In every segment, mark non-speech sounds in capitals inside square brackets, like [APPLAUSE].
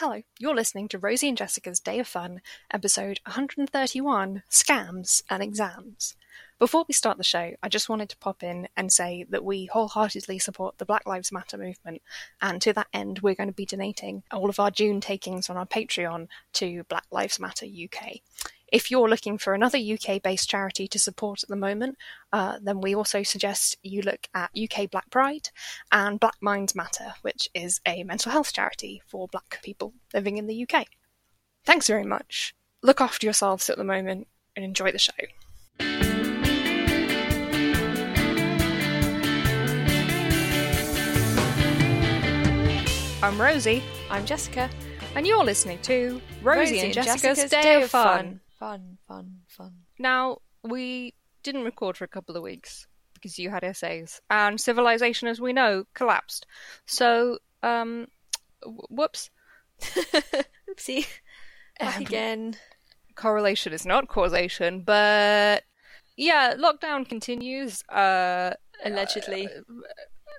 Hello, you're listening to Rosie and Jessica's Day of Fun, episode 131 Scams and Exams. Before we start the show, I just wanted to pop in and say that we wholeheartedly support the Black Lives Matter movement, and to that end, we're going to be donating all of our June takings on our Patreon to Black Lives Matter UK. If you're looking for another UK based charity to support at the moment, uh, then we also suggest you look at UK Black Pride and Black Minds Matter, which is a mental health charity for black people living in the UK. Thanks very much. Look after yourselves at the moment and enjoy the show. I'm Rosie, I'm Jessica. and you're listening to Rosie, and Jessica's, Day, of Fun. Fun, fun, fun. Now, we didn't record for a couple of weeks because you had essays, and civilization, as we know, collapsed. So, um, w- whoops. [LAUGHS] Oopsie. Back Um, again. Correlation is not causation, but yeah, lockdown continues. Uh, Allegedly.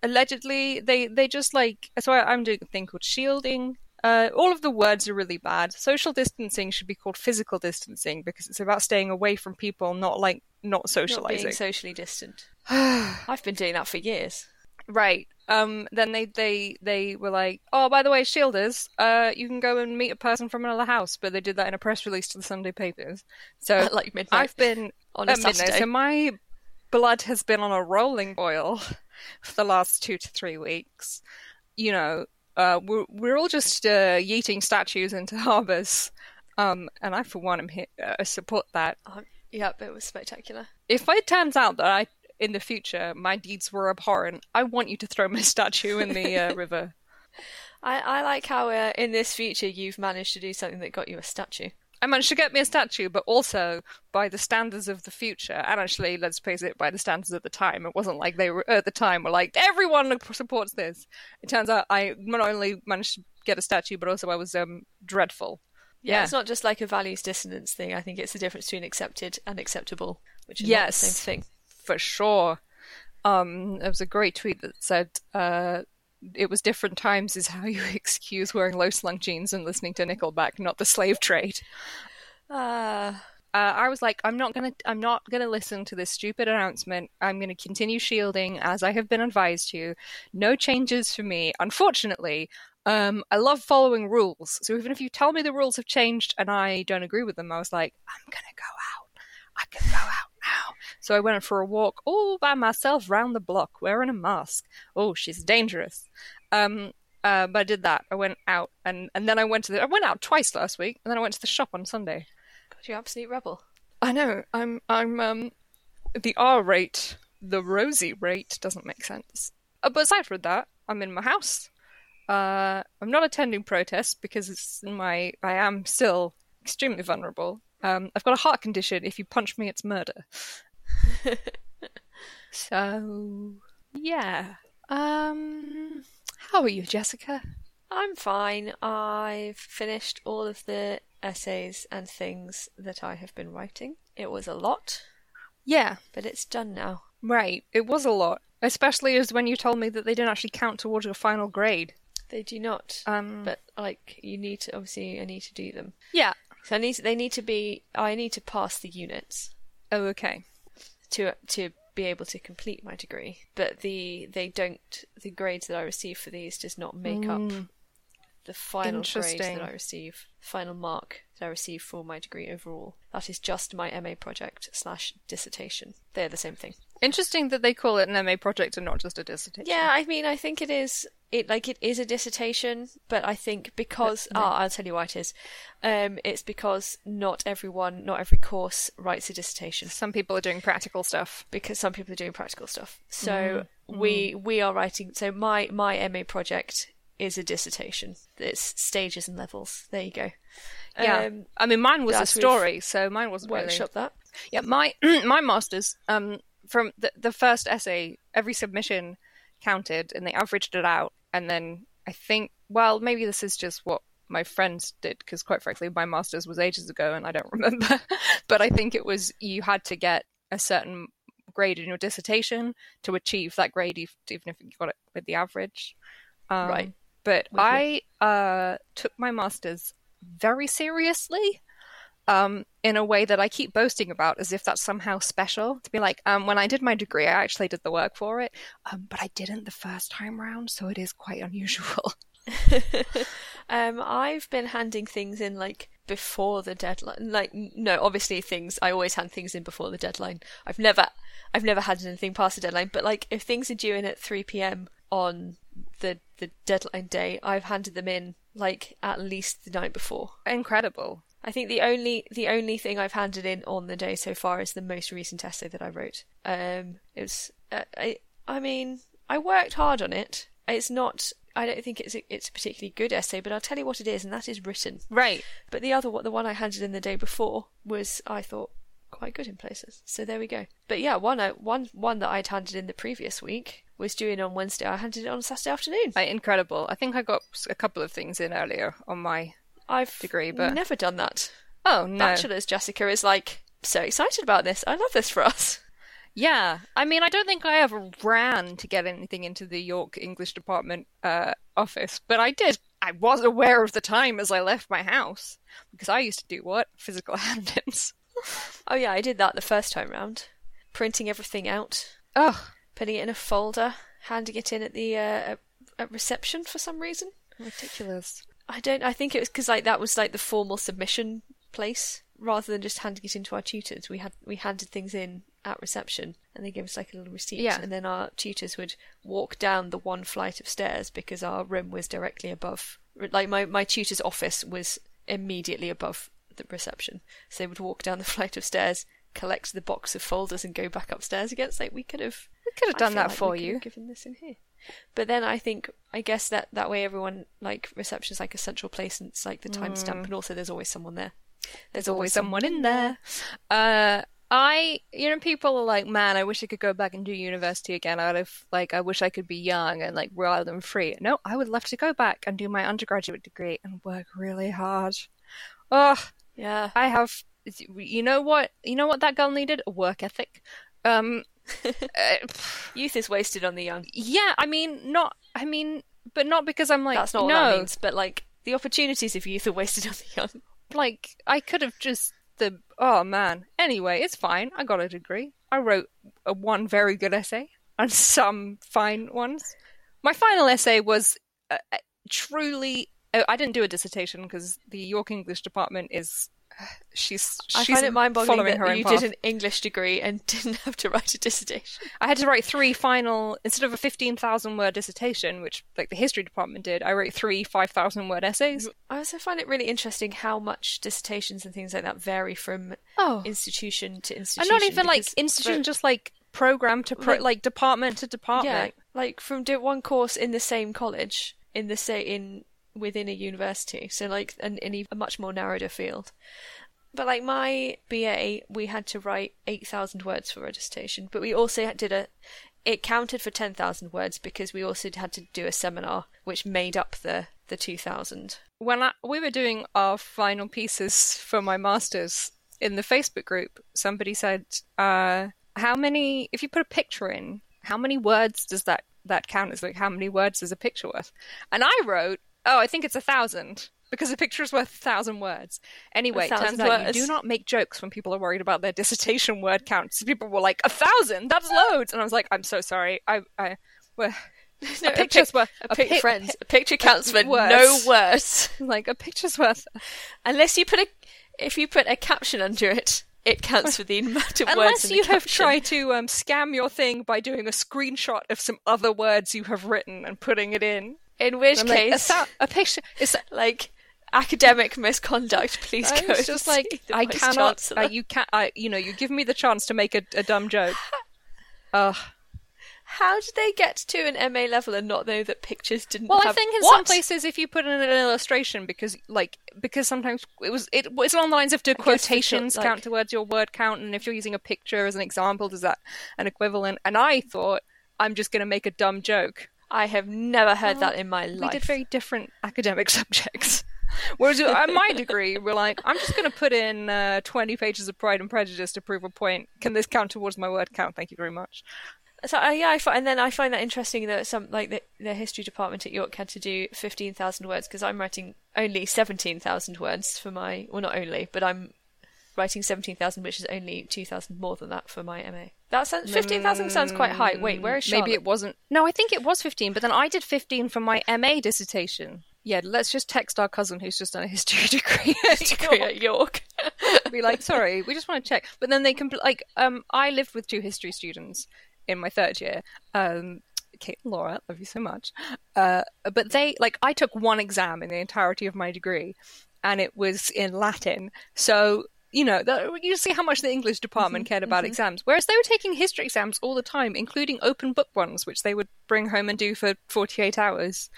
allegedly, they they just like so I, I'm doing a thing called shielding. Uh, all of the words are really bad. Social distancing should be called physical distancing because it's about staying away from people, not like not Not socializing. being socially distant. [SIGHS] I've been doing that for years. Right. Um. Then they they they were like, oh, by the way, shielders, uh, you can go and meet a person from another house, but they did that in a press release to the Sunday papers. So [LAUGHS] like midnight I've been on a midnight, so my blood has been on a rolling boil [LAUGHS] for the last two to three weeks. You know, uh, we're we're all just uh, yeeting statues into [LAUGHS] harbors. Um, and I, for one, am here, uh, support that. Um, yep, it was spectacular. If it turns out that I, in the future, my deeds were abhorrent, I want you to throw my [LAUGHS] statue in the uh, river. [LAUGHS] I, I like how uh, in this future you've managed to do something that got you a statue. I managed to get me a statue, but also by the standards of the future, and actually, let's face it, by the standards of the time. It wasn't like they were at the time were like everyone supports this. It turns out I not only managed to get a statue, but also I was um dreadful. Yeah, Yeah. it's not just like a values dissonance thing. I think it's the difference between accepted and acceptable, which is Yes. not the same thing. for sure. Um, there was a great tweet that said, uh, "It was different times is how [LAUGHS] you excuse wearing low slung jeans and listening to Nickelback, not the slave trade." Ah, Uh, I was like, "I'm not gonna, I'm not gonna listen to this stupid announcement. I'm gonna continue shielding as I have been advised to. No changes for me, unfortunately." Um, I love following rules, so even if you tell me the rules have changed and I don't agree with them, I was like, "I'm gonna go out. I can go out now." So I went for a walk all by myself round the block wearing a mask. Oh, she's dangerous. Um, uh, but I did that. I went out and, and then I went to the. I went out twice last week, and then I went to the shop on Sunday. God, you absolute rebel. I know. I'm. I'm. Um, the R rate, the Rosie rate, doesn't make sense. Uh, but aside from that, I'm in my house. Uh, I'm not attending protests because it's my. I am still extremely vulnerable. Um, I've got a heart condition. If you punch me, it's murder. [LAUGHS] so yeah. Um, how are you, Jessica? I'm fine. I've finished all of the essays and things that I have been writing. It was a lot, Yeah. but it's done now. Right. It was a lot, especially as when you told me that they didn't actually count towards your final grade. They do not, Um. but like you need to obviously I need to do them. yeah. So I need they need to be I need to pass the units Oh, okay. To to be able to complete my degree. But the they don't the grades that I receive for these does not make up mm. the final grade that I receive, final mark that I receive for my degree overall. That is just my MA project slash dissertation. They're the same thing. Interesting that they call it an MA project and not just a dissertation. Yeah, I mean, I think it is. It like it is a dissertation, but I think because ah, I'll tell you why it is. Um, it's because not everyone, not every course writes a dissertation Some people are doing practical stuff. because some people are doing practical stuff. So we we are writing. So my my MA project is a dissertation. It's stages and levels. There you go. Yeah. Um, I mean, mine was a story, so mine wasn't really. that. Yeah, my [CLEARS THROAT] my masters. Um, from the the first essay, every submission counted, and they averaged it out, and then I think, well, maybe this is just what my friends did, because quite frankly, my masters was ages ago, and I don't [LAUGHS] remember. but I think it was you had to get a certain grade in your dissertation to achieve that grade, ev- even if you got it with the average. Um, Right. but I uh, took my masters very seriously. Um, in a way that I keep boasting about, as if that's somehow special. To be like, um, when I did my degree, I actually did the work for it, um, but I didn't the first time round, so it is quite unusual. [LAUGHS] [LAUGHS] um, I've been handing things in like before the deadline. Like, no, obviously things. I always hand things in before the deadline. I've never, I've never had anything past the deadline. But like, if things are due in at three p.m. on the the deadline day, I've handed them in like at least the night before. Incredible. I think the only the only thing I've handed in on the day so far is the most recent essay that I wrote. Um, it was uh, I I mean I worked hard on it. It's not. I don't think it's a, it's a particularly good essay, but I'll tell you what it is, and that is written. Right. But the other one, the one I handed in the day before, was I thought quite good in places. So there we go. But yeah, one I, one one that I'd handed in the previous week was due in on Wednesday. I handed it on Saturday afternoon. Right, incredible. I think I got a couple of things in earlier on my I've degree, but never done that. oh no. Bachelor's Jessica is like so excited about this. I love this for us. Yeah, I mean, I don't think I ever ran to get anything into the York English department uh, office, but I did. I was aware of the time as I left my house because I used to do what physical [LAUGHS] hand-ins. Oh yeah, I did that the first time round. Printing everything out, Oh, putting it in a folder, handing it in at the uh, at, reception for some reason. ridiculous. I don't. I think it was because like that was like the formal submission place rather than just handing it into our tutors. We had we handed things in at reception and they gave us like a little receipt. Yeah. And then our tutors would walk down the one flight of stairs because our room was directly above. Like my my tutor's office was immediately above the reception, so they would walk down the [LAUGHS] flight of stairs, collect the box of folders, and go back upstairs again. It's like we could have We could have done that like for we could you. have Given this in here, but then I think I guess that that way everyone like reception is like a central place and it's like the timestamp, and also there's always someone there. There's always someone in there. Uh, I, you know, people are like, man, I wish I could go back and do university again. I'd have, like, I wish I could be young and, like, wild and free. No, I would love to go back and do my undergraduate degree and work really hard. Ugh, Yeah, I have, you know what, you know what that girl needed? A work ethic. Um, uh, [LAUGHS] youth is wasted on the young. yeah, I mean, not, I mean, but not because I'm like, That's not what no, that means. But like the opportunities of youth are wasted on the young. like I could have just the oh man. Anyway, it's fine. I got a degree. I wrote a one very good essay and some fine ones. My final essay was uh, uh, truly. Uh, I didn't do a dissertation because the York English department is. She's. I she's find it mind-boggling following her that you path. did an English degree and [LAUGHS] didn't have to write a dissertation. I had to write three final instead of a fifteen thousand word dissertation, which like the history department did. I wrote three five thousand word essays. I also find it really interesting how much dissertations and things like that vary from Oh, institution to institution. and not even like institution, just like program to pro- Like- like department to department. yeah, like from do one course in the same college in the say in within a university. So like an in a much more narrower field. But like my BA, we had to write eight thousand words for a dissertation, but we also did a. It counted for ten thousand words because we also had to do a seminar which made up the the two thousand. When I, we were doing our final pieces for my masters in the Facebook group, somebody said, uh, "How many? If you put a picture in, how many words does that that count as? Like how many words is a picture worth?" And I wrote, "Oh, I think it's a thousand. Because a picture is worth a thousand words. Anyway, A it turns thousand out you do not make jokes when people are worried about their dissertation word count. So people were like, a thousand? That's loads. And I was like, I'm so sorry. I, I, well, [LAUGHS] No, a picture's worth a pic- pic- friends. A [LAUGHS] picture counts for words. no [LAUGHS] worse. like a picture's worth. Unless you put a if you put a caption under it, it counts for the amount of words. Unless in the you have tried to um, scam your thing by doing a screenshot of some other words you have written and putting it in. In which I'm like, case, thou- a picture is. [LAUGHS] like academic misconduct, please I go. It's just like I cannot. Uh, you can't. I, you know, you give me the chance to make a, a dumb joke. [LAUGHS] Ugh. How did they get to an MA level and not know that pictures didn't? Well, I think in What? some places, if you put in an illustration, because like because sometimes it was it it's along the lines of do quotations like- count towards your word count, and if you're using a picture as an example, does that an equivalent? And I thought I'm just going to make a dumb joke. I have never heard that in my life. We did very different [LAUGHS] academic subjects. Whereas at my [LAUGHS] degree, we're like, I'm just going to put in uh, 20 pages of Pride and Prejudice to prove a point. Can this count towards my word count? Thank you very much. So uh, yeah, I find, and then I find that interesting that some like the, the history department at York had to do fifteen thousand words because I'm writing only seventeen thousand words for my well not only but I'm writing seventeen thousand which is only two thousand more than that for my MA. That sounds fifteen thousand sounds quite high. Wait, where is Charlotte? Maybe it wasn't. No, I think it was 15, but then I did 15 for my MA dissertation. Yeah, let's just text our cousin who's just done a history [LAUGHS] degree at [LAUGHS] degree York. at [LAUGHS] York. Be like, sorry, we just want to check. But then they compl- like, um, I lived with two history students in my third year. Um, Kate and Laura, love you so much. Uh, but they like, I took one exam in the entirety of my degree, and it was in Latin. So you know, the, you see how much the English department cared about exams. Whereas they were taking history exams all the time, including open book ones, which they would bring home and do for 48 hours.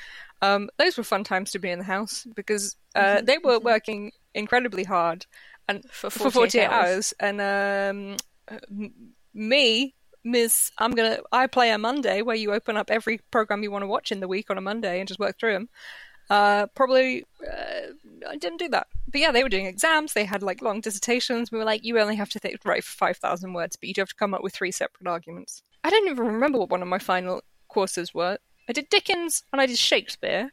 Um, those were fun times to be in the house because uh, they were working incredibly hard and For for 48 48 hours. hours. And um, me, Miss, I'm gonna. I play a Monday where you open up every program you want to watch in the week on a Monday and just work through them. Uh, probably uh, I didn't do that. But yeah, they were doing exams. They had like long dissertations. We were like, you only have to th- write for five thousand words, but you do have to come up with three separate arguments. I don't even remember what one of my final courses were. I did Dickens and I did Shakespeare.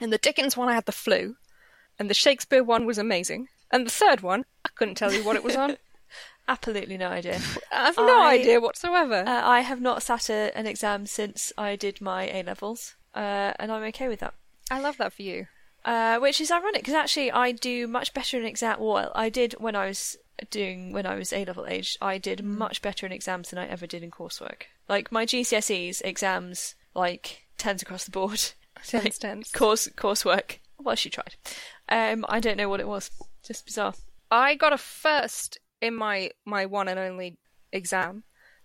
And the Dickens one, I had the flu, and the Shakespeare one was amazing. And the third one, I couldn't tell you what it was on. [LAUGHS] Absolutely no idea. I have no I- idea whatsoever. Uh, I have not sat a, an exam since I did my A levels, uh, and I'm okay with that. I love that for you. Uh, which is ironic because actually I do much better in exam. Well, I did when I was doing when I was A level age. I did much better in exams than I ever did in coursework. Like my GCSEs exams, like tens across the board. [LAUGHS] Tense, tense. Course coursework. Well, she tried. Um, I don't know what it was. Just bizarre. I got a first in my my one and only exam,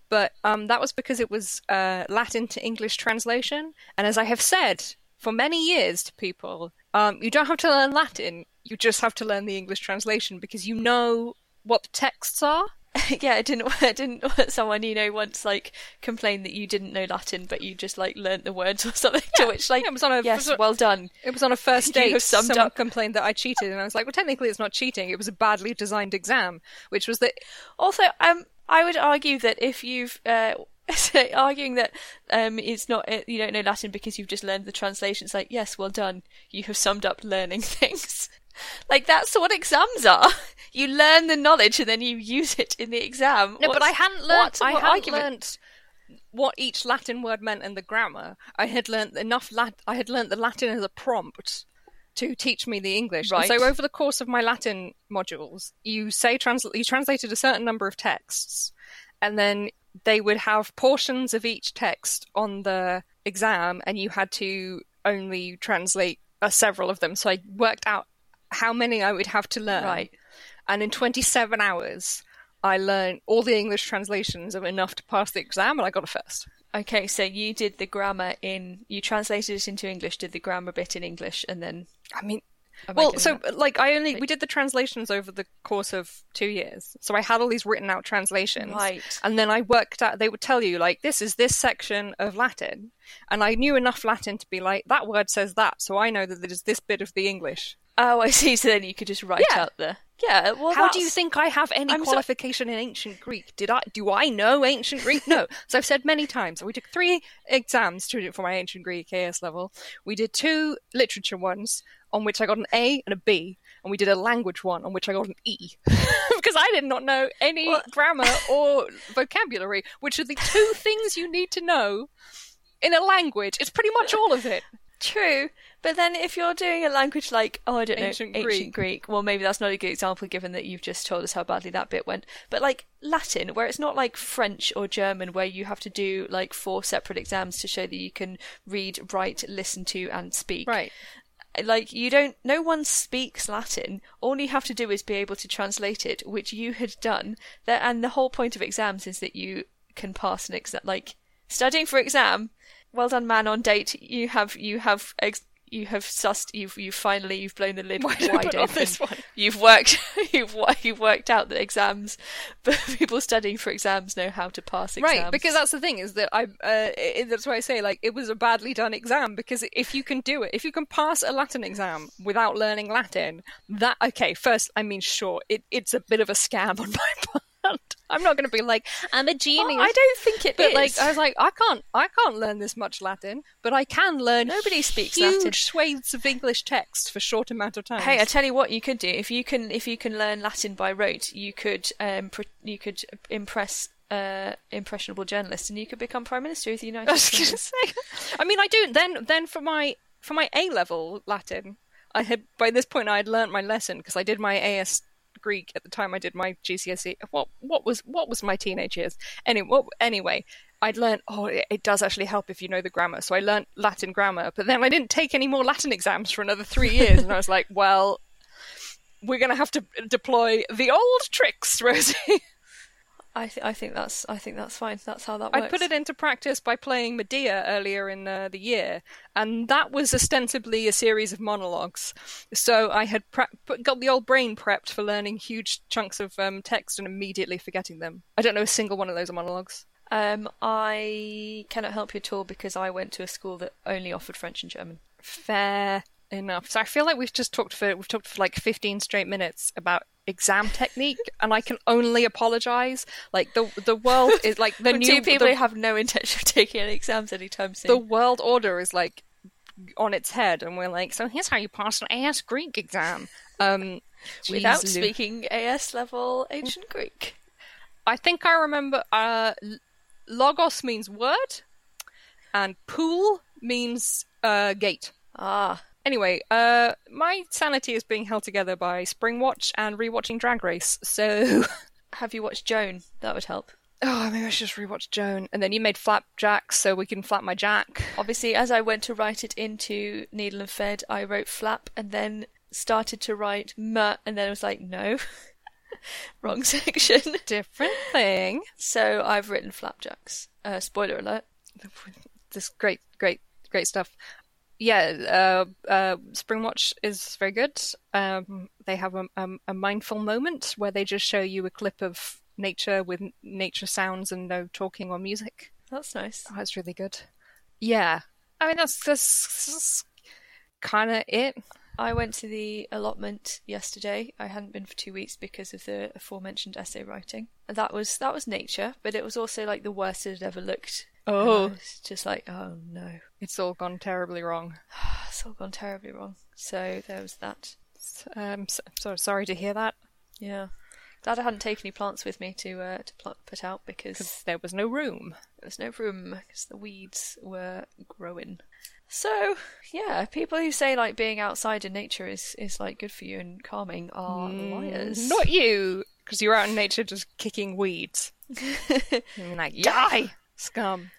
but um, that was because it was uh, Latin to English translation. And as I have said for many years to people, um, you don't have to learn Latin. You just have to learn the English translation because you know what the texts are. [LAUGHS] yeah, it didn't. [LAUGHS] It didn't. Someone you know once like complained that you didn't know Latin, but you just like learnt the words or [LAUGHS] something. to which like it was on a- yes, well done. It was on a first date. summed Someone up. complained that I cheated, and I was like, "Well, technically, it's not cheating. It was a badly designed exam, which was that Also, um, I would argue that if you've uh, [LAUGHS] arguing that um, it's not uh, you don't know Latin because you've just learned the translation. It's like yes, well done. You have summed up learning [LAUGHS] things. like that's what exams are. [LAUGHS] You learn the knowledge and then you use it in the exam. No, but I hadn't learnt. what- I what hadn't argument? learnt what each Latin word meant and the grammar. I had learnt enough. Lat- I had learnt the Latin as a prompt to teach me the English. And Right. so over the course of my Latin modules, you say trans- you translated a certain number of texts, and then they would have portions of each text on the exam, and you had to only translate uh, several of them. So I worked out how many I would have to learn. Right. And in 27 hours, I learned all the English translations of enough to pass the exam, and I got a first. Okay, so you did the grammar in you translated it into English, did the grammar bit in English, and then I mean, well, so that? like I only we did the translations over the course of two years, so I had all these written out translations, Right. And then I worked out. They would tell you like this is this section of Latin, and I knew enough Latin to be like that word says that, so I know that there's this bit of the English. oh, I see. [LAUGHS] So then you could just write Yeah. out the yeah. Well, How do you think I have any I'm so- qualification in ancient Greek? Did I do I know ancient Greek? No. [LAUGHS] so I've said many times. We took three exams to for my ancient Greek AS level. We did two literature ones on which I got an A and a B, and we did a language one on which I got an E [LAUGHS] because I did not know any Well- [LAUGHS] grammar or vocabulary, which are the two things you need to know in a language. It's pretty much all of it. True, but then if you're doing a language like oh I don't Ancient know Greek. ancient Greek, well maybe that's not a good example given that you've just told us how badly that bit went. But like Latin, where it's not like French or German, where you have to do like four separate exams to show that you can read, write, listen to, and speak. Right. Like you don't. No one speaks Latin. All you have to do is be able to translate it, which you had done. That and the whole point of exams is that you can pass an exam. Like studying for exam. Well done, man. On date, you have you have ex- you have sussed. You've you finally you've blown the lid [LAUGHS] wide, did I put on open. this one? You've worked. [LAUGHS] You've you've worked out that exams. [LAUGHS] But people studying for exams know how to pass exams. Right, because that's the thing is that I. Uh, i that's why I say like it was a badly done exam because if you can do it, if you can pass a Latin exam without learning Latin, that okay. First, I mean, sure, it, it's a bit of a scam on my part. [LAUGHS] I'm not going to be like I'm a genius. I don't think it but is. like I was like I can't I can't learn this much Latin, but I can learn Nobody speaks huge Latin. swathes of English text for short amount of time. Hey, I tell you what, you could do if you can if you can learn Latin by rote, you could um you could impress uh impressionable journalists, and you could become prime minister of the United I was going to say. I mean, I do. Then, then for my for my A level Latin, I had by this point I had learnt my lesson because I did my AS Greek at the time I did my GCSE. What what was what was my teenage years? Anyway, what, anyway, I'd learned. Oh, it, does actually help if you know the grammar. So I learnt Latin grammar, but then I didn't take any more Latin exams for another three years, and I was like, [LAUGHS] well. We're going to have to deploy the old tricks, Rosie. [LAUGHS] I th- I think that's I think that's fine. That's how that works. I put it into practice by playing Medea earlier in uh, the year, and that was ostensibly a series of monologues. So I had pre- put, got the old brain prepped for learning huge chunks of um, text and immediately forgetting them. I don't know a single one of those monologues. Um, I cannot help you at all because I went to a school that only offered French and German. Fair enough. So I feel like we've just talked for we've talked for like fifteen straight minutes about exam technique, and I can only apologise. Like the the world is like the [LAUGHS] new two people the, who have no intention of [LAUGHS] taking any exams anytime soon. the world order is like on its head, and we're like, so here's how you pass an AS Greek exam. Um, [LAUGHS] Without speaking AS level ancient Greek. I think I remember. Uh, logos means word, and pool means uh, gate. Ah, Anyway, uh, my sanity is being held together by Springwatch and rewatching Drag Race. So, [LAUGHS] have you watched Joan? That would help. oh, maybe I should just rewatch Joan. And then you made flapjacks, so we can flap my jack. Obviously, as I went to write it into Needle and thread, I wrote flap and then started to write m, and then I was like, no, [LAUGHS] wrong section. Different thing. So I've written flapjacks. Uh, spoiler alert. [LAUGHS] This great, great, great stuff. Yeah, uh, uh, Springwatch is very good. Um, they have a, a, a mindful moment where they just show you a clip of nature with nature sounds and no talking or music. That's nice. Oh, it's really good. Yeah, I mean that's that's kind of it. I went to the allotment yesterday. I hadn't been for two weeks because of the aforementioned essay writing. That was that was nature, but it was also like the worst it had ever looked. And Oh, was just like, oh no, it's all gone terribly wrong. [SIGHS] it's all gone terribly wrong. So there was that. Um, so, so sorry to hear that Yeah, glad I hadn't taken any plants with me to uh, to put out because there was no room. there was no room because the weeds were growing. So yeah, people who say like being outside in nature is is like good for you and calming are liars. Mm, Not you, because you're out in nature just kicking weeds. You're [LAUGHS] like, die, scum.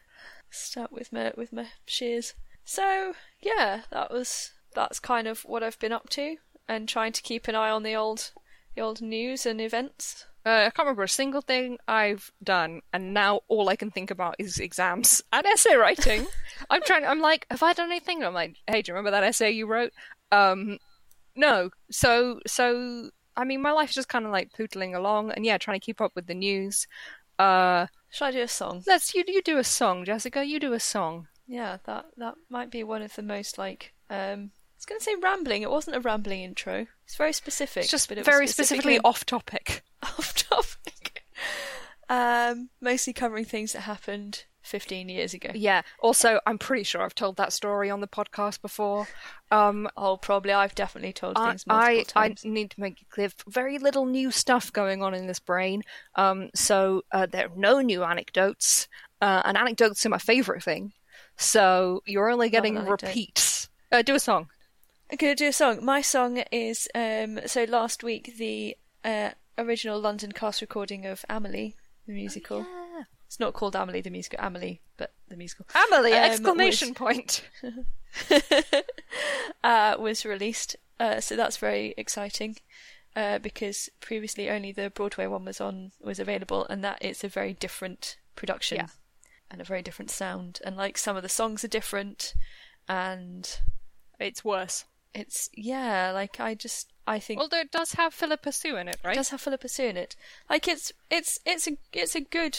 Start with my with my shears. So yeah, that was that's kind of what I've been up to and trying to keep an eye on the old the old news and events. Uh, I can't remember a single thing I've done, and now all I can think about is exams [LAUGHS] and essay writing. [LAUGHS] I'm trying. I'm like, have I done anything? I'm like, hey, do you remember that essay you wrote? Um, no. So, so I mean, my life's just kind of like pootling along, and yeah, trying to keep up with the news. Uh, Should I do a song? let's you you do a song, Jessica. You do a song. Yeah, that that might be one of the most like um I was going to say rambling. It wasn't a rambling intro. It's very specific. It's just it was very specifically off topic. [LAUGHS] off topic. Um, mostly covering things that happened 15 years ago. Yeah. Also, I'm pretty sure I've told that story on the podcast before. Um, Oh, probably. I've definitely told I, things multiple I, I need to make it clear. Very little new stuff going on in this brain. Um, so uh, there are no new anecdotes. Uh, and anecdotes are my favorite thing. So you're only getting repeats. Uh, do a song. I'm going to do a song. My song is um, so last week the uh, original London cast recording of Amelie the musical. It's not called Amelie the musical, Amelie, but the musical. Amelie! Um, exclamation was- point. [LAUGHS] [LAUGHS] uh, was released. Uh, so that's very exciting uh, because previously only the Broadway one was on was available, and that it's a very different production Yeah. and a very different sound, and like some of the songs are different, and It's worse. it's yeah, like I just I think Although it does have Phillipa Soo in it, right? it does have Phillipa Soo in it. Like it's it's it's a it's a good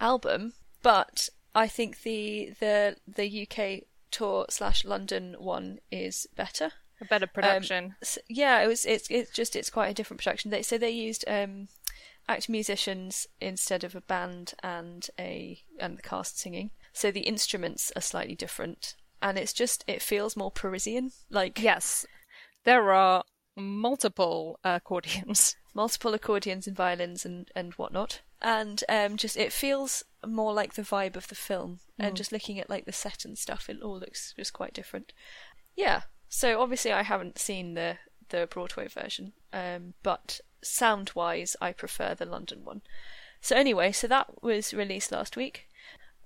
album, but I think the the the UK tour slash London one is better. a better production. S yeah, it was. It's it's just it's quite a different production. They so they used um, act musicians instead of a band and a and the cast singing. So the instruments are slightly different, and it's just it feels more Parisian. Like Yes, there are multiple accordions. multiple accordions and violins and, and whatnot. And um, just it feels more like the vibe of the film. And just looking at like the set and stuff, it all looks just quite different. Yeah. So obviously I haven't seen the the Broadway version, um, but sound wise I prefer the London one. So anyway, so that was released last week.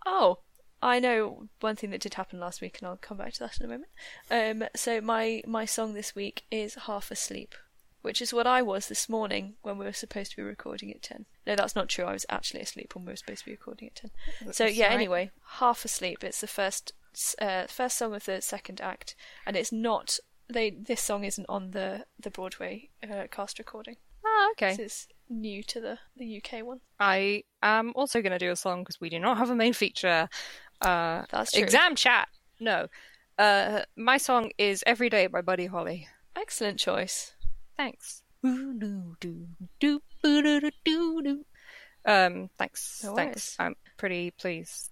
Oh, I know one thing that did happen last week, and I'll come back to that in a moment. Um, so my my song this week is "Half Asleep," which is what I was this morning when we were supposed to be recording at ten. No, that's not true. I was actually asleep when we were supposed to be recording at ten. So yeah. right. Anyway, "Half Asleep." It's the first uh, first song of the second act, and it's not. They this song isn't on the the Broadway uh, cast recording. Ah, okay. This is new to the the UK one. I am also going to do a song because we do not have a main feature. Uh, That's true. Exam chat. No. Uh, my song is "Every Day" by Buddy Holly. Excellent choice. Thanks. Um, thanks. No thanks. I'm pretty pleased.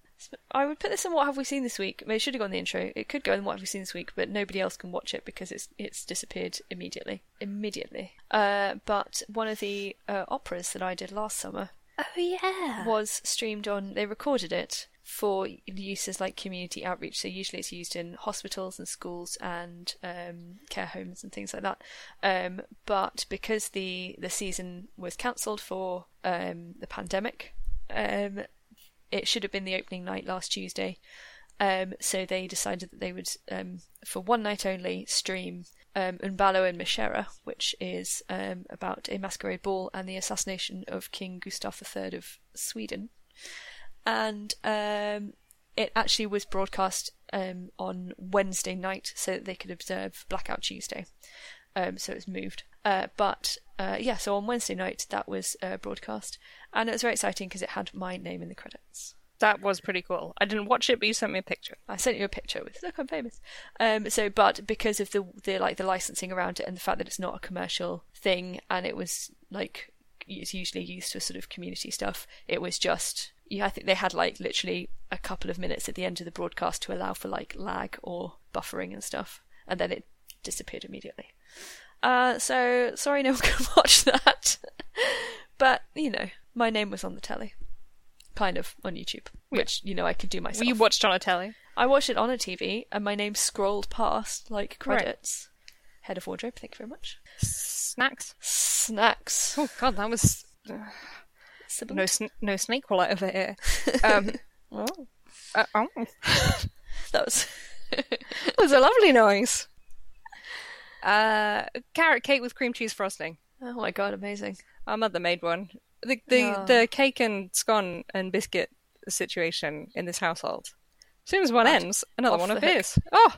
I would put this in what have we seen this week. I mean, it should have gone in the intro. It could go in what have we seen this week, but nobody else can watch it because it's it's disappeared immediately. Immediately. Uh, but one of the uh, operas that I did last summer Oh yeah. was streamed on. They recorded it for uses like community outreach. So usually it's used in hospitals and schools and um, care homes and things like that. Um, but because the the season was cancelled for um, the pandemic, um, it should have been the opening night last Tuesday. Um, so they decided that they would, um, for one night only, stream um, Un ballo in maschera, which is about a masquerade ball and the assassination of King Gustav III of Sweden. And um, it actually was broadcast um, on Wednesday night so that they could observe Blackout Tuesday. Um, so it was moved. Uh, but uh, yeah, so on Wednesday night that was uh, broadcast, and it was very exciting because it had my name in the credits. That was pretty cool. I didn't watch it, but you sent me a picture. I sent you a picture with look, I'm famous. Um, so, but because of the the like the licensing around it and the fact that it's not a commercial thing, and it was like it's usually used for sort of community stuff, it was just yeah. I think they had like literally a couple of minutes at the end of the broadcast to allow for like lag or buffering and stuff, and then it disappeared immediately. Uh, so sorry, no [LAUGHS] one can watch that, [LAUGHS] but you know, my name was on the telly, kind of on YouTube, which you know I could do myself. You watched on a telly. I watched it on a TV, and my name scrolled past like Right. credits. Head of wardrobe, thank you very much. Snacks. Snacks. Oh god, that was Sibilant. no sn- no snake will over here. [LAUGHS] Um, Oh, uh, oh, [LAUGHS] that was. [LAUGHS] that was a lovely noise. Uh, carrot cake with cream cheese frosting. oh my god, amazing. Our mother made one. The the, Oh. the cake and scone and biscuit situation in this household. As soon as one Right. ends, another Off one the hook. appears. Oh,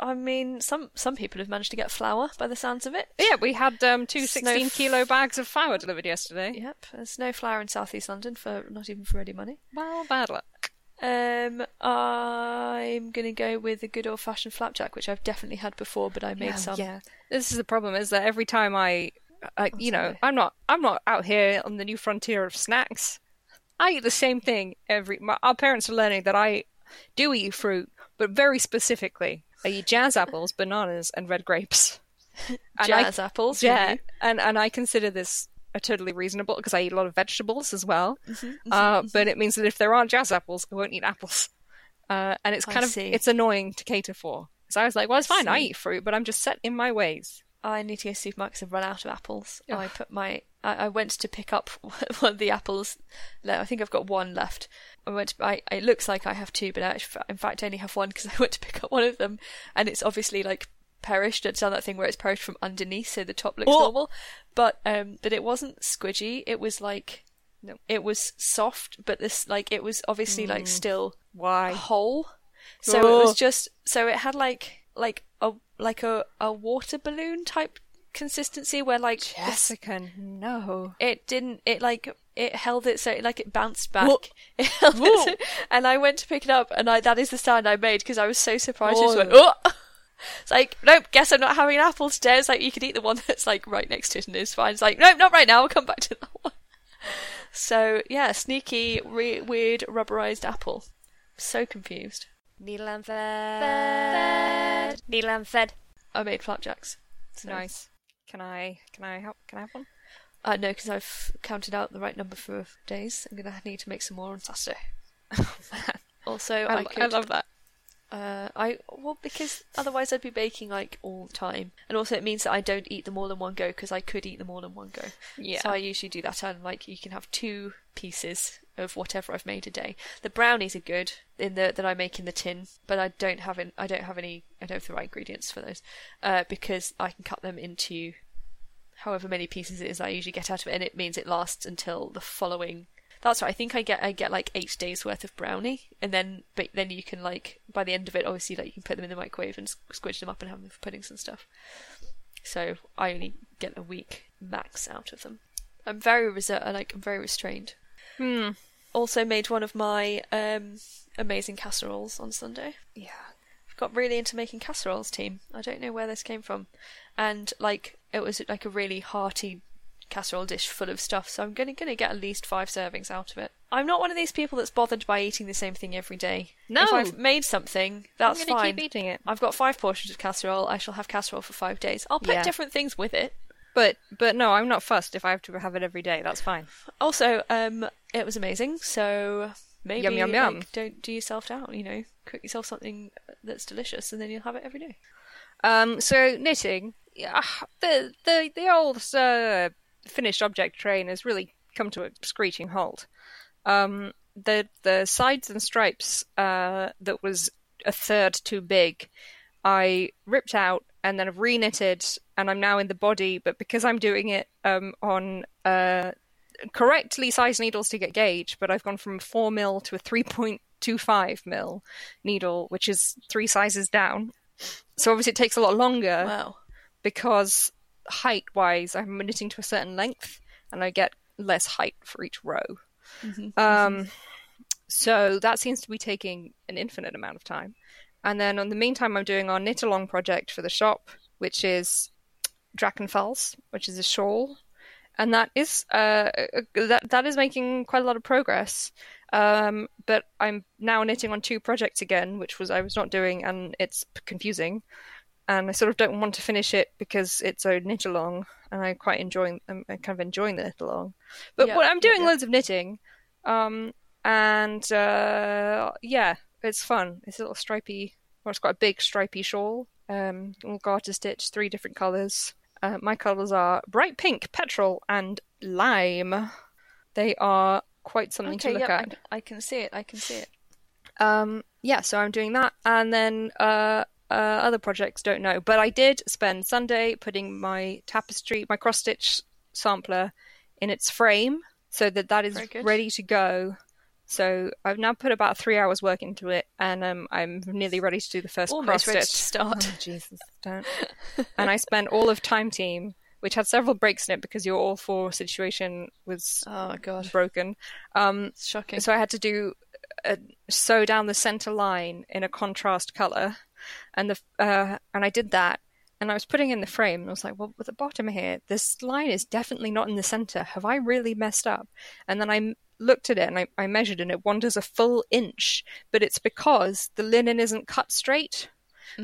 I mean, some some people have managed to get flour by the sounds of it. yeah, we had um, two Snow 16 f- kilo bags of flour delivered yesterday. Yep, there's no flour in southeast London for not even for ready money. Well, bad luck. Um, I'm gonna go with a good old fashioned flapjack, which I've definitely had before, but I made yeah, some. yeah. This is the problem: is that every time I, I you know, sorry. I'm not, I'm not out here on the new frontier of snacks. I eat the same thing every. My, our parents are learning that I do eat fruit, but very specifically, I eat jazz apples, bananas, and red grapes. [LAUGHS] And I- Jazz apples. yeah, you. and and I consider this a totally reasonable because I eat a lot of vegetables as well. Mm-hmm, uh, but it means that if there aren't jazz apples, I won't eat apples. Uh, and it's I kind of see. it's annoying to cater for. So I was like, well, it's fine. I see. eat fruit, but I'm just set in my ways. I need to go to the supermarket 'cause I've run out of apples. Ugh. I put my. I, I went to pick up [LAUGHS] one of the apples. I think I've got one left. I went. To, I, it looks like I have two, but I in fact, I only have one because [LAUGHS] I went to pick up one of them, and it's obviously like perished. It's done that thing where it's perished from underneath, so the top looks Oh. normal. But um, but it wasn't squidgy. It was like. No. It was soft, but this like it was obviously like still Why? whole. So it Oh. was just so it had like like a like a, a water balloon type consistency where like this- Jessica, no. it didn't it like it held it so it, like it bounced back Whoa. [LAUGHS] it held Whoa. it, and I went to pick it up and I that is the sound I made because I was so surprised I just went oh [LAUGHS] it's like nope guess I'm not having an apple today it's like you could eat the one [LAUGHS] that's like right next to it and it's fine it's like nope not right now I'll come back to that one So yeah, sneaky, re- weird, rubberized apple. So confused. Needle and thread. Needle and thread. I made flapjacks. So. Nice. Can I? Can I help? Can I have one? Uh, no, because I've counted out the right number for days. I'm gonna need to make some more on Saturday. [LAUGHS] Also, I, I, could. I love that. Uh, I well because otherwise I'd be baking like all the time, and also it means that I don't eat them all in one go because I could eat them all in one go. Yeah. So I usually do that, and like you can have two pieces of whatever I've made a day. The brownies are good in the that I make in the tin, but I don't have an, I don't have any I don't have the right ingredients for those uh, because I can cut them into however many pieces it is I usually get out of it, and it means it lasts until the following. That's right. I think I get I get like eight days worth of brownie, and then but then you can like by the end of it, obviously like you can put them in the microwave and squidge them up and have them for puddings and stuff. So I only get a week max out of them. I'm very reser- like I'm very restrained. Hmm. Also made one of my um, amazing casseroles on Sunday. Yeah. Got really into making casseroles, team. I don't know where this came from, and like it was like a really hearty casserole dish full of stuff. So I'm gonna gonna get at least five servings out of it. I'm not one of these people that's bothered by eating the same thing every day. No. if I've made something, that's I'm gonna fine. keep eating it. I've got five portions of casserole. I shall have casserole for five days. I'll put Yeah. different things with it. But but no, I'm not fussed. If I have to have it every day, that's fine. Also, um, it was amazing. So maybe Yum, yum, like, don't do yourself down. You know, cook yourself something that's delicious, and then you'll have it every day. Um, so knitting, yeah, the the the old uh, finished object train has really come to a screeching halt. Um, the the sides and stripes uh, that was a third too big, I ripped out and then I've re-knitted, and I'm now in the body. But because I'm doing it um, on uh, correctly sized needles to get gauge, but I've gone from four mil to a three point two five mil needle, which is three sizes down. So obviously it takes a lot longer Wow. because height wise I'm knitting to a certain length and I get less height for each row. Um, so that seems to be taking an infinite amount of time. And then in the meantime I'm doing our knit along project for the shop, which is Drachenfels, which is a shawl. And that is uh, that that is making quite a lot of progress. Um, but I'm now knitting on two projects again, which was I was not doing, and it's confusing. And I sort of don't want to finish it because it's a knit along, and I'm quite enjoying. I'm I'm kind of enjoying the knit along. But Yeah, what I'm doing yeah. loads of knitting, um, and uh, yeah, it's fun. It's a little stripy. Well, it's got a big stripy shawl. Um, all garter stitch, three different colours. Uh, my colours are bright pink, petrol, and lime. They are quite something to look yeah, at. I, I can see it. I can see it. Um, yeah, so I'm doing that, and then uh, uh, other projects don't know. But I did spend Sunday putting my tapestry, my cross stitch sampler, in its frame, so that that is ready to go. So I've now put about three hours work into it, and um, I'm nearly ready to do the first Almost cross ready to stitch. start. Oh, Jesus, don't. [LAUGHS] and I spent all of Time Team, which had several breaks in it because your All 4 situation was Oh god, broken. Um, shocking. so I had to do uh, sew down the center line in a contrast color, and the uh, and I did that, and I was putting in the frame, and I was like, well, at the bottom here, this line is definitely not in the center. Have I really messed up? And then I looked at it and I, I measured, and it wanders a full inch, but it's because the linen isn't cut straight.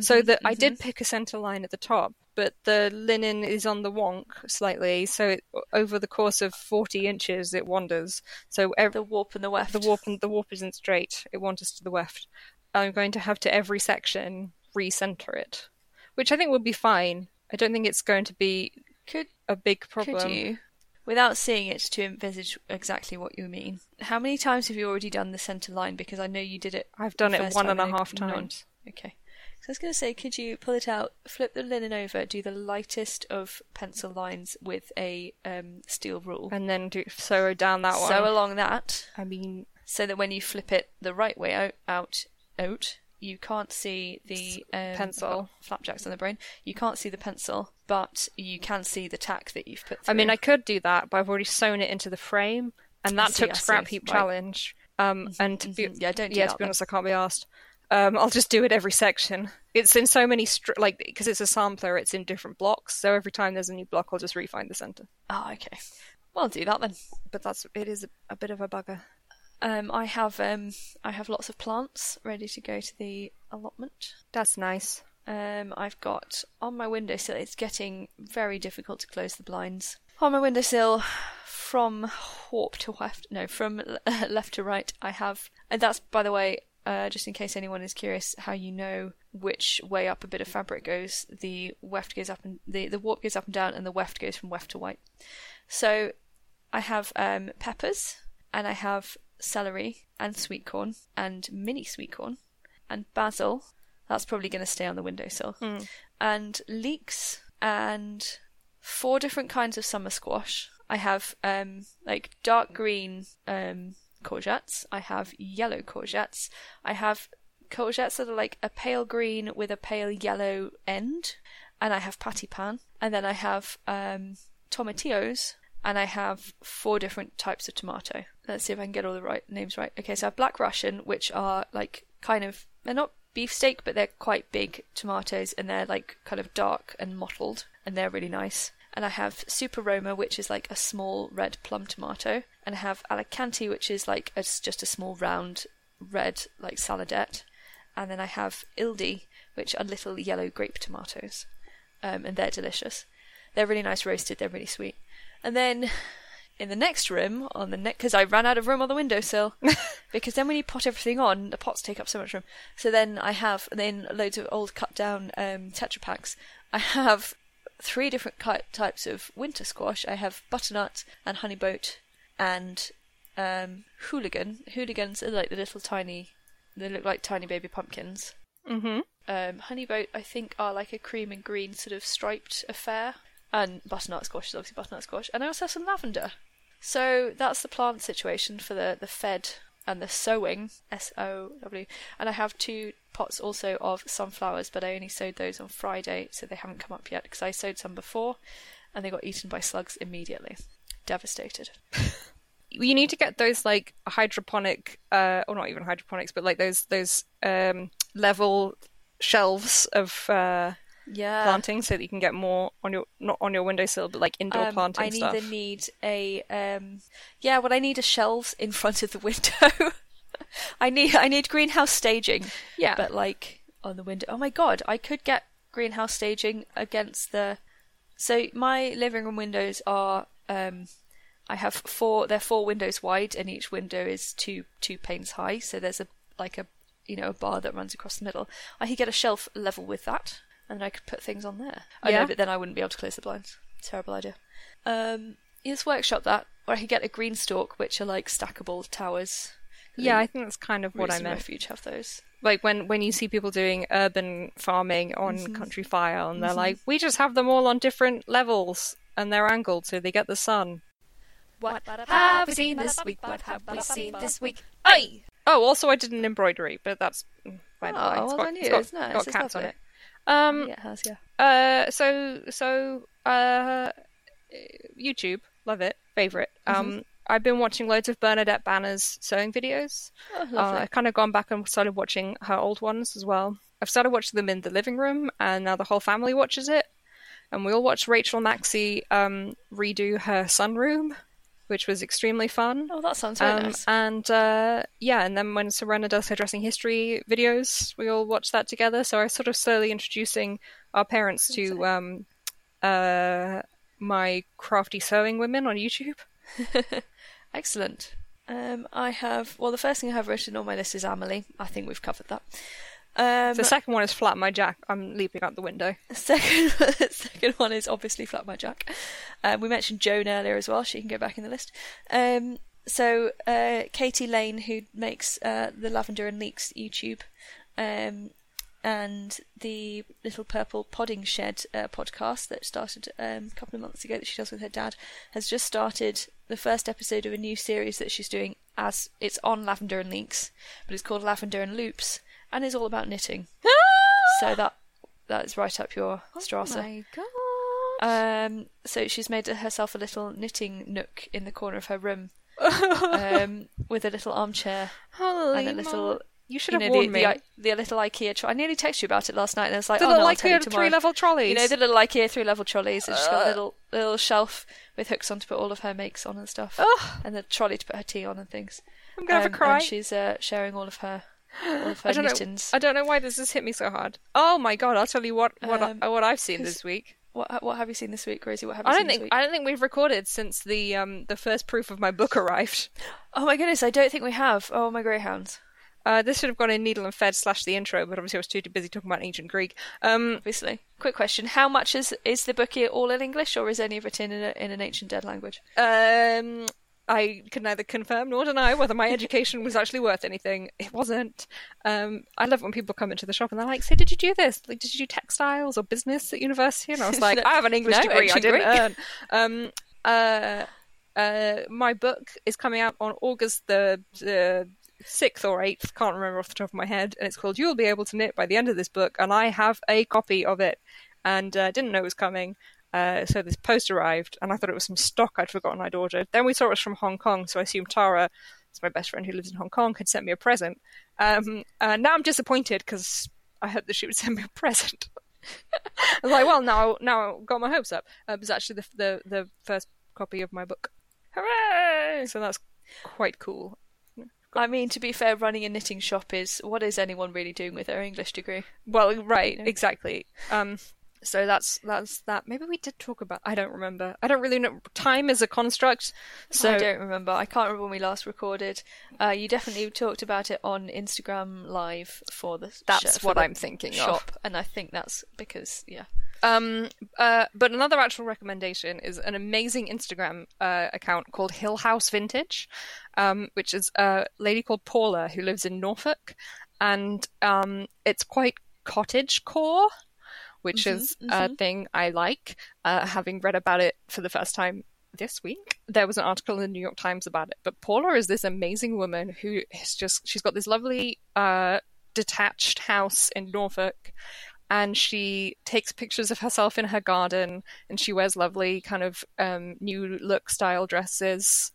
So mm-hmm, that I did mm-hmm. pick a center line at the top, but the linen is on the wonk slightly. So it, over the course of forty inches, it wanders. So ev- the warp and the weft. the warp and the warp isn't straight. It wanders to the weft. I'm going to have to every section recenter it, which I think will be fine. I don't think it's going to be Could a big problem. could you, without seeing it, to envisage exactly what you mean? How many times have you already done the centre line? Because I know you did it. I've done it one and a half one time and a a half non- times. Okay. So I was going to say, could you pull it out, flip the linen over, do the lightest of pencil lines with a um, steel rule, And then do sew down that one. sew along that, I mean, so that when you flip it the right way out, out, out, you can't see the um, pencil. I've got flapjacks on the brain. You can't see the pencil, but you can see the tack that you've put. I mean, I could do that, but I've already sewn it into the frame, and that see, took I scrap see. heap Right. challenge. Um, and to be, Mhm. Yeah, don't do yeah, that to be then. honest, I can't be asked. Um, I'll just do it every section. It's in so many str- like because it's a sampler. It's in different blocks, so every time there's a new block, I'll just refine the center. Oh, okay. Well, I'll do that then. but that's it is a, a bit of a bugger. Um, I have um, I have lots of plants ready to go to the allotment. That's nice. Um, I've got on my windowsill. It's getting very difficult to close the blinds. On my windowsill, from warp to left, no, from [LAUGHS] left to right, I have, and that's by the way, uh, just in case anyone is curious, how you know which way up a bit of fabric goes. The weft goes up and the the warp goes up and down, and the weft goes from weft to white. So, I have um, peppers, and I have celery and sweet corn and mini sweet corn and basil. That's probably going to stay on the windowsill. And leeks and four different kinds of summer squash. I have um, like dark green um, courgettes. I have yellow courgettes. I have courgettes that are like a pale green with a pale yellow end. And I have patty pan. And then I have um, tomatillos. And I have four different types of tomato. Let's see if I can get all the right names right. Okay, so I have black Russian, which are like kind of they're not beefsteak, but they're quite big tomatoes, and they're like kind of dark and mottled, and they're really nice. And I have Super Roma, which is like a small red plum tomato, and I have Alicante, which is like a, just a small round red like saladette, and then I have Ildi, which are little yellow grape tomatoes, um, and they're delicious. They're really nice roasted. They're really sweet. And then in the next room on the next because I ran out of room on the windowsill [LAUGHS] because then when you pot everything on the pots take up so much room so then I have then loads of old cut down um, Tetra packs I have three different ki- types of winter squash. I have butternut and honeyboat and um, hooligan. Hooligans are like the little tiny they look like tiny baby pumpkins. Mm-hmm. um, honeyboat I think are like a cream and green sort of striped affair. And butternut squash is obviously butternut squash. And I also have some lavender. So that's the plant situation for the, the fed and the sowing, S O W. And I have two pots also of sunflowers, but I only sowed those on Friday, so they haven't come up yet because I sowed some before and they got eaten by slugs immediately. Devastated. [LAUGHS] You need to get those like hydroponic, uh, or not even hydroponics, but like those those um, level shelves of uh, Yeah. planting, so that you can get more on your not on your windowsill, but like indoor Um, planting I stuff. either need a um, yeah, what I need are shelves in [LAUGHS] front of the window. [LAUGHS] I need I need greenhouse staging. Yeah. but like on the window. Oh my god, I could get greenhouse staging against the. So my living room windows are um, I have four. They're four windows wide, and each window is two two panes high. So there's a like a you know a bar that runs across the middle. I could get a shelf level with that, and then I could put things on there. I Yeah. know, but then I wouldn't be able to close the blinds. Terrible idea. Um, let's workshop that, or I could get a green stalk, which are like stackable towers. yeah, I think that's kind of what I and meant. Refuge have those. Like when when you see people doing urban farming on Mm-hmm. Countryfile, and they're like, we just have them all on different levels, and they're angled so they get the sun. What have we seen this week? What have we seen this week? Oi! Oh, also I did an embroidery, but that's by the Oh, way. It's well got, done it's got, isn't it? got cats on it. Um, Yeah, it has, yeah. Uh, so so uh, YouTube, love it, favorite. Mm-hmm. Um, I've been watching loads of Bernadette Banner's sewing videos. Oh, Uh. I've kind of gone back and started watching her old ones as well. I've started watching them in the living room, and now the whole family watches it. And we all watch Rachel Maksy um, redo her sunroom, which was extremely fun. oh, that sounds very Um, nice. And uh, yeah, and then when Serena does her dressing history videos, we all watch that together. So I was sort of slowly introducing our parents to um, uh, my crafty sewing women on YouTube. [LAUGHS] Excellent. Um, I have, well, the first thing I have written on my list is Amelie. I think we've covered that. Um, The second one is Flat My Jack. I'm leaping out the window. Second, [LAUGHS] second one is obviously Flat My Jack. Um, we mentioned Joan earlier as well. She can go back in the list. Um, so uh, Katie Lane, who makes uh, the Lavender and Leeks YouTube, um, and the Little Purple Potting Shed uh, podcast that started um, a couple of months ago that she does with her dad, has just started the first episode of a new series that she's doing. As it's on Lavender and Leeks, but it's called Lavender and Loops, and is all about knitting. [GASPS] so that that is right up your Strasser. Oh my god. Um, so she's made herself a little knitting nook in the corner of her room, [LAUGHS] um, with a little armchair Holy and a little You should you have know, warned the, me. the, the little IKEA. Tro- I nearly texted you about it last night, and I was like, the "Oh little no, I'll tell you IKEA tomorrow." three-level trolleys. You know the little IKEA three level trolleys. And she's got a little little shelf with hooks on to put all of her makes on and stuff, Ugh, and the trolley to put her tea on and things. I'm gonna have Um, a cry. And she's uh, sharing all of her all of her I don't know. I don't know why this has hit me so hard. Oh my god! I'll tell you what what Um, I, what I've seen this week. What what have you seen this week, Rosie? What have you I don't think week? I don't think we've recorded since the um the first proof of my book arrived. [GASPS] Oh my goodness, I don't think we have. Oh my greyhounds. Uh, this should have gone in Needle and thread slash the intro, but obviously I was too busy talking about ancient Greek. Um, Obviously. Quick question: How much is is the book here all in English, or is any of it in a, in an ancient dead language? um, I can neither confirm nor deny whether my education was actually worth anything. It wasn't. Um, I love when people come into the shop and they're like, "So, did you do this? Like, did you do textiles or business at university?" And I was like. [LAUGHS] "I have an English No, degree. I didn't Greek." earn." Um, uh, uh, my book is coming out on August the. Uh, Sixth or eighth, can't remember off the top of my head, and it's called "You'll Be Able to Knit" by the end of this book, and I have a copy of it, and uh, didn't know it was coming, uh, so this post arrived, and I thought it was some stock I'd forgotten I'd ordered. Then we saw it was from Hong Kong, so I assumed Tara, it's my best friend who lives in Hong Kong, had sent me a present. Um, uh, now I'm disappointed because I hoped that she would [LAUGHS] send me a present. I was like, well, now now I've got my hopes up. Uh, it was actually the, the the first copy of my book. Hooray! So that's quite cool. I mean, to be fair, running a knitting shop is what is anyone really doing with their English degree? Well, right, exactly. Um, so that's that's that. Maybe we did talk about. I don't remember. I don't really know. Time is a construct. So I don't remember. I can't remember when we last recorded. Uh, you definitely talked about it on Instagram Live for the That's for what the I'm thinking of. and I think that's because yeah. Um, uh, but another actual recommendation is an amazing Instagram uh, account called Hill House Vintage, um, which is a lady called Paula who lives in Norfolk, and um, it's quite cottage core, which is a thing I like. Uh, having read about it for the first time this week, there was an article in the New York Times about it. But Paula is this amazing woman who is just she's got this lovely uh, detached house in Norfolk and she takes pictures of herself in her garden and she wears lovely kind of um, new look style dresses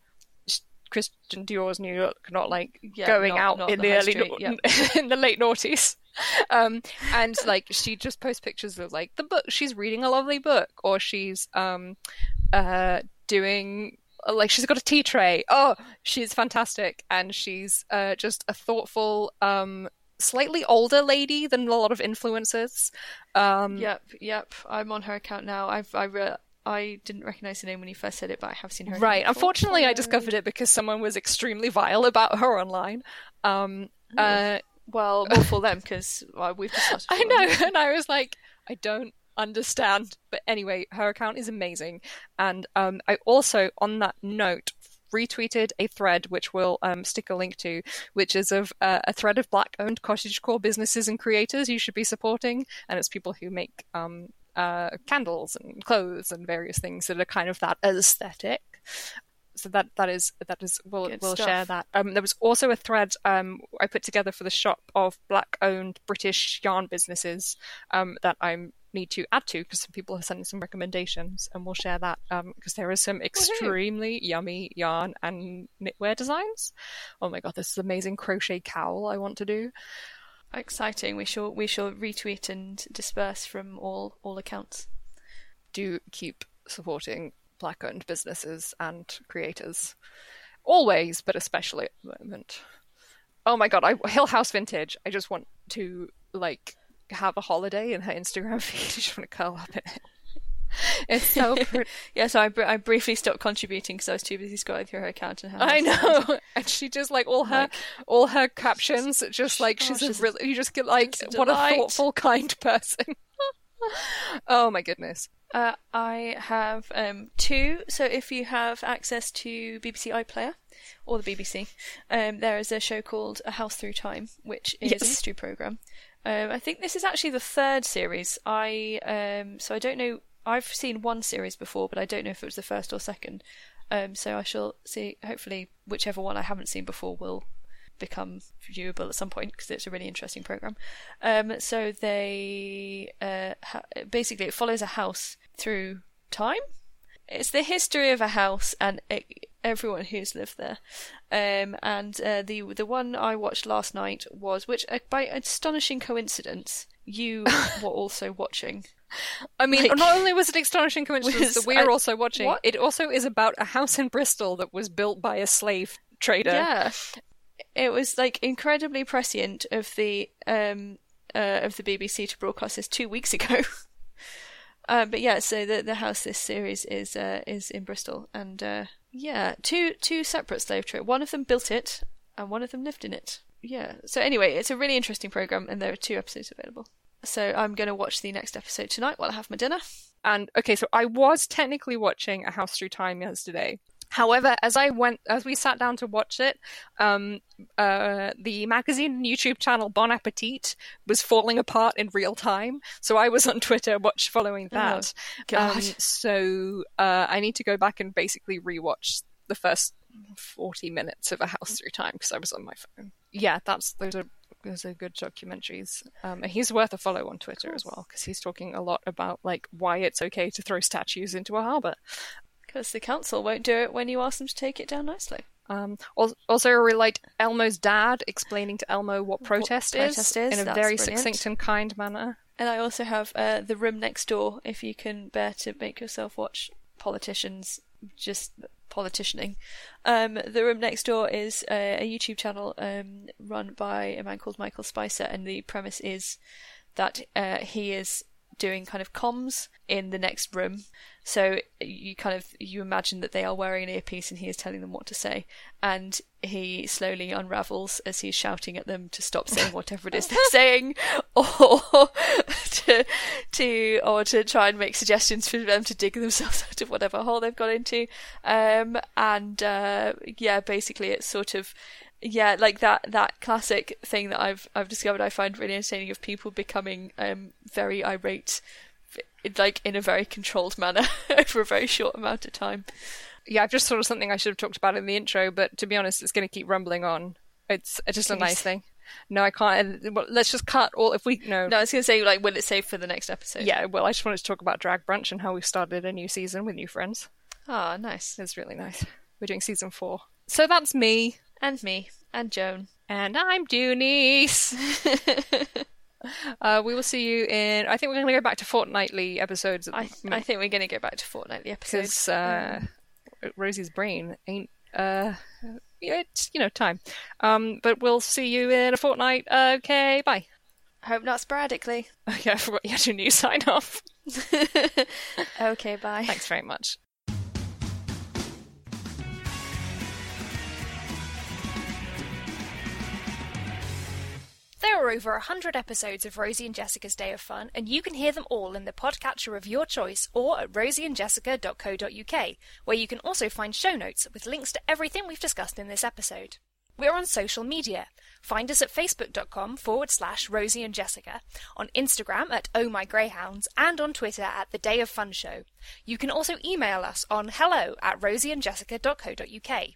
christian dior's new look not like Yeah, going not- out not in the the, early street, nau- [LAUGHS] in the late noughties [LAUGHS] um, and like she just posts pictures of like the book. She's reading a lovely book or she's um, uh, doing like she's got a tea tray. Oh she's fantastic. And she's uh, just a thoughtful um, slightly older lady than a lot of influencers. Um, Yep, yep. I'm on her account now. I've I re- I didn't recognize the name when you first said it, but I have seen her. right. unfortunately i discovered it because someone was extremely vile about her online. Um, uh, Well, more for them because well, we've just. [LAUGHS] I know, and I was like, I don't understand. But anyway, her account is amazing, and um, I also, on that note, retweeted a thread which we'll um, stick a link to, which is of uh, a thread of black-owned cottagecore businesses and creators you should be supporting, and it's people who make um, uh, candles and clothes and various things that are kind of that aesthetic. So that that is that is we'll Good we'll stuff. share that. Um, there was also a thread um, I put together for the shop of black-owned British yarn businesses um, that I need to add to because some people have sent some recommendations, and we'll share that because there is some extremely yummy yarn and knitwear designs. Oh my god, this is amazing crochet cowl I want to do. Exciting. We shall we shall retweet and disperse from all all accounts. Do keep supporting black-owned businesses and creators always, but especially at the moment. Oh my god, I Hill House Vintage. I just want to like have a holiday in her Instagram [LAUGHS] feed. I just want to curl up in it. [LAUGHS] It's so [LAUGHS] pretty. Yeah, so I, br- I briefly stopped contributing because I was too busy scrolling through her account and her. I know, and she just like all her all her captions, just like she's oh, she's a a- really you just get like a what a thoughtful, kind person. oh my goodness. Uh, I have um, two. So if you have access to BBC iPlayer or the BBC, um, there is a show called A House Through Time, which is a history program. Um, I think this is actually the third series. I um, so I don't know. I've seen one series before, but I don't know if it was the first or second. Um, so I shall see. Hopefully, whichever one I haven't seen before will become viewable at some point because it's a really interesting program. Um, so they uh, ha- basically it follows a house through time. It's the history of a house, and it, everyone who's lived there. Um, and uh, the the one I watched last night was, which uh, by astonishing coincidence, you [LAUGHS] were also watching. I mean, Like- not only was it astonishing coincidence Was- that we are also watching, what? it also is about a house in Bristol that was built by a slave trader. Yeah, it was like incredibly prescient of the um uh, of the BBC to broadcast this two weeks ago. [LAUGHS] um, but yeah, so the the house this series is uh, is in Bristol, and uh, yeah, two two separate slave trade. One of them built it, and one of them lived in it. Yeah. So anyway, it's a really interesting program, and there are two episodes available. So I'm going to watch the next episode tonight while I have my dinner. And okay, so I was technically watching A House Through Time yesterday. However, as I went, as we sat down to watch it, um, uh, the magazine and YouTube channel Bon Appetit was falling apart in real time. So I was [LAUGHS] on Twitter watch following that. God. Um, so uh, I need to go back and basically rewatch the first forty minutes of A House Through Time because I was on my phone. Yeah, that's those are those are good documentaries. Um, and he's worth a follow on Twitter as well because he's talking a lot about like why it's okay to throw statues into a harbour. Because the council won't do it when you ask them to take it down nicely. Um, al- also, really Elmo's dad explaining to Elmo what protest, protest is, in a very brilliant. succinct and kind manner. And I also have uh, The Room Next Door, if you can bear to make yourself watch politicians just politicianing. Um, the Room Next Door is uh, a YouTube channel um, run by a man called Michael Spicer, and the premise is that uh, he is doing kind of comms in the next room. So you kind of you imagine that they are wearing an earpiece and he is telling them what to say, and he slowly unravels as he's shouting at them to stop saying whatever it is they're [LAUGHS] saying, or to to or to try and make suggestions for them to dig themselves [LAUGHS] out of whatever hole they've got into. Um, and uh, yeah, basically it's sort of yeah, like that that classic thing that I've I've discovered I find really entertaining of people becoming um very irate like in a very controlled manner [LAUGHS] over a very short amount of time. Yeah, I've just thought of something I should have talked about in the intro, but to be honest, it's going to keep rumbling on. It's it's just a nice thing. No, I can't. Well, let's just cut all. If we no, No, I was going to say like, will it save for the next episode? yeah. Well, I just wanted to talk about Drag Brunch and how we've started a new season with new friends. Ah, nice. It's really nice. We're doing season four. So that's me, And me and Joan. and I'm Junice. [LAUGHS] uh, we will see you in. I think we're going to go back to fortnightly episodes. I I think we're going to go back to fortnightly episodes. because uh, Rosie's brain ain't. Uh, it's you know time. Um, but we'll see you in a fortnight. Okay, bye. Hope not sporadically. [LAUGHS] Okay, I forgot you had your new sign off. [LAUGHS] okay, bye. Thanks very much. There are over 100 episodes of Rosie and Jessica's Day of Fun, and you can hear them all in the podcatcher of your choice or at rosieandjessica.co.uk, where you can also find show notes with links to everything we've discussed in this episode. We're on social media. Find us at facebook.com forward slash Rosie and Jessica, on Instagram at Oh My Greyhounds, and on Twitter at The Day of Fun Show. You can also email us on hello at rosieandjessica.co.uk.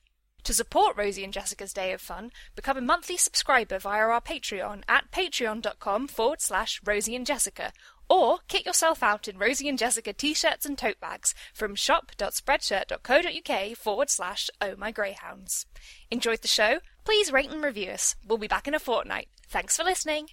To support Rosie and Jessica's Day of Fun, become a monthly subscriber via our Patreon at patreon.com forward slash Rosie and Jessica, or kit yourself out in Rosie and Jessica t-shirts and tote bags from shop.spreadshirt.co.uk forward slash Oh My Greyhounds. Enjoyed the show? Please rate and review us. We'll be back in a fortnight. Thanks for listening.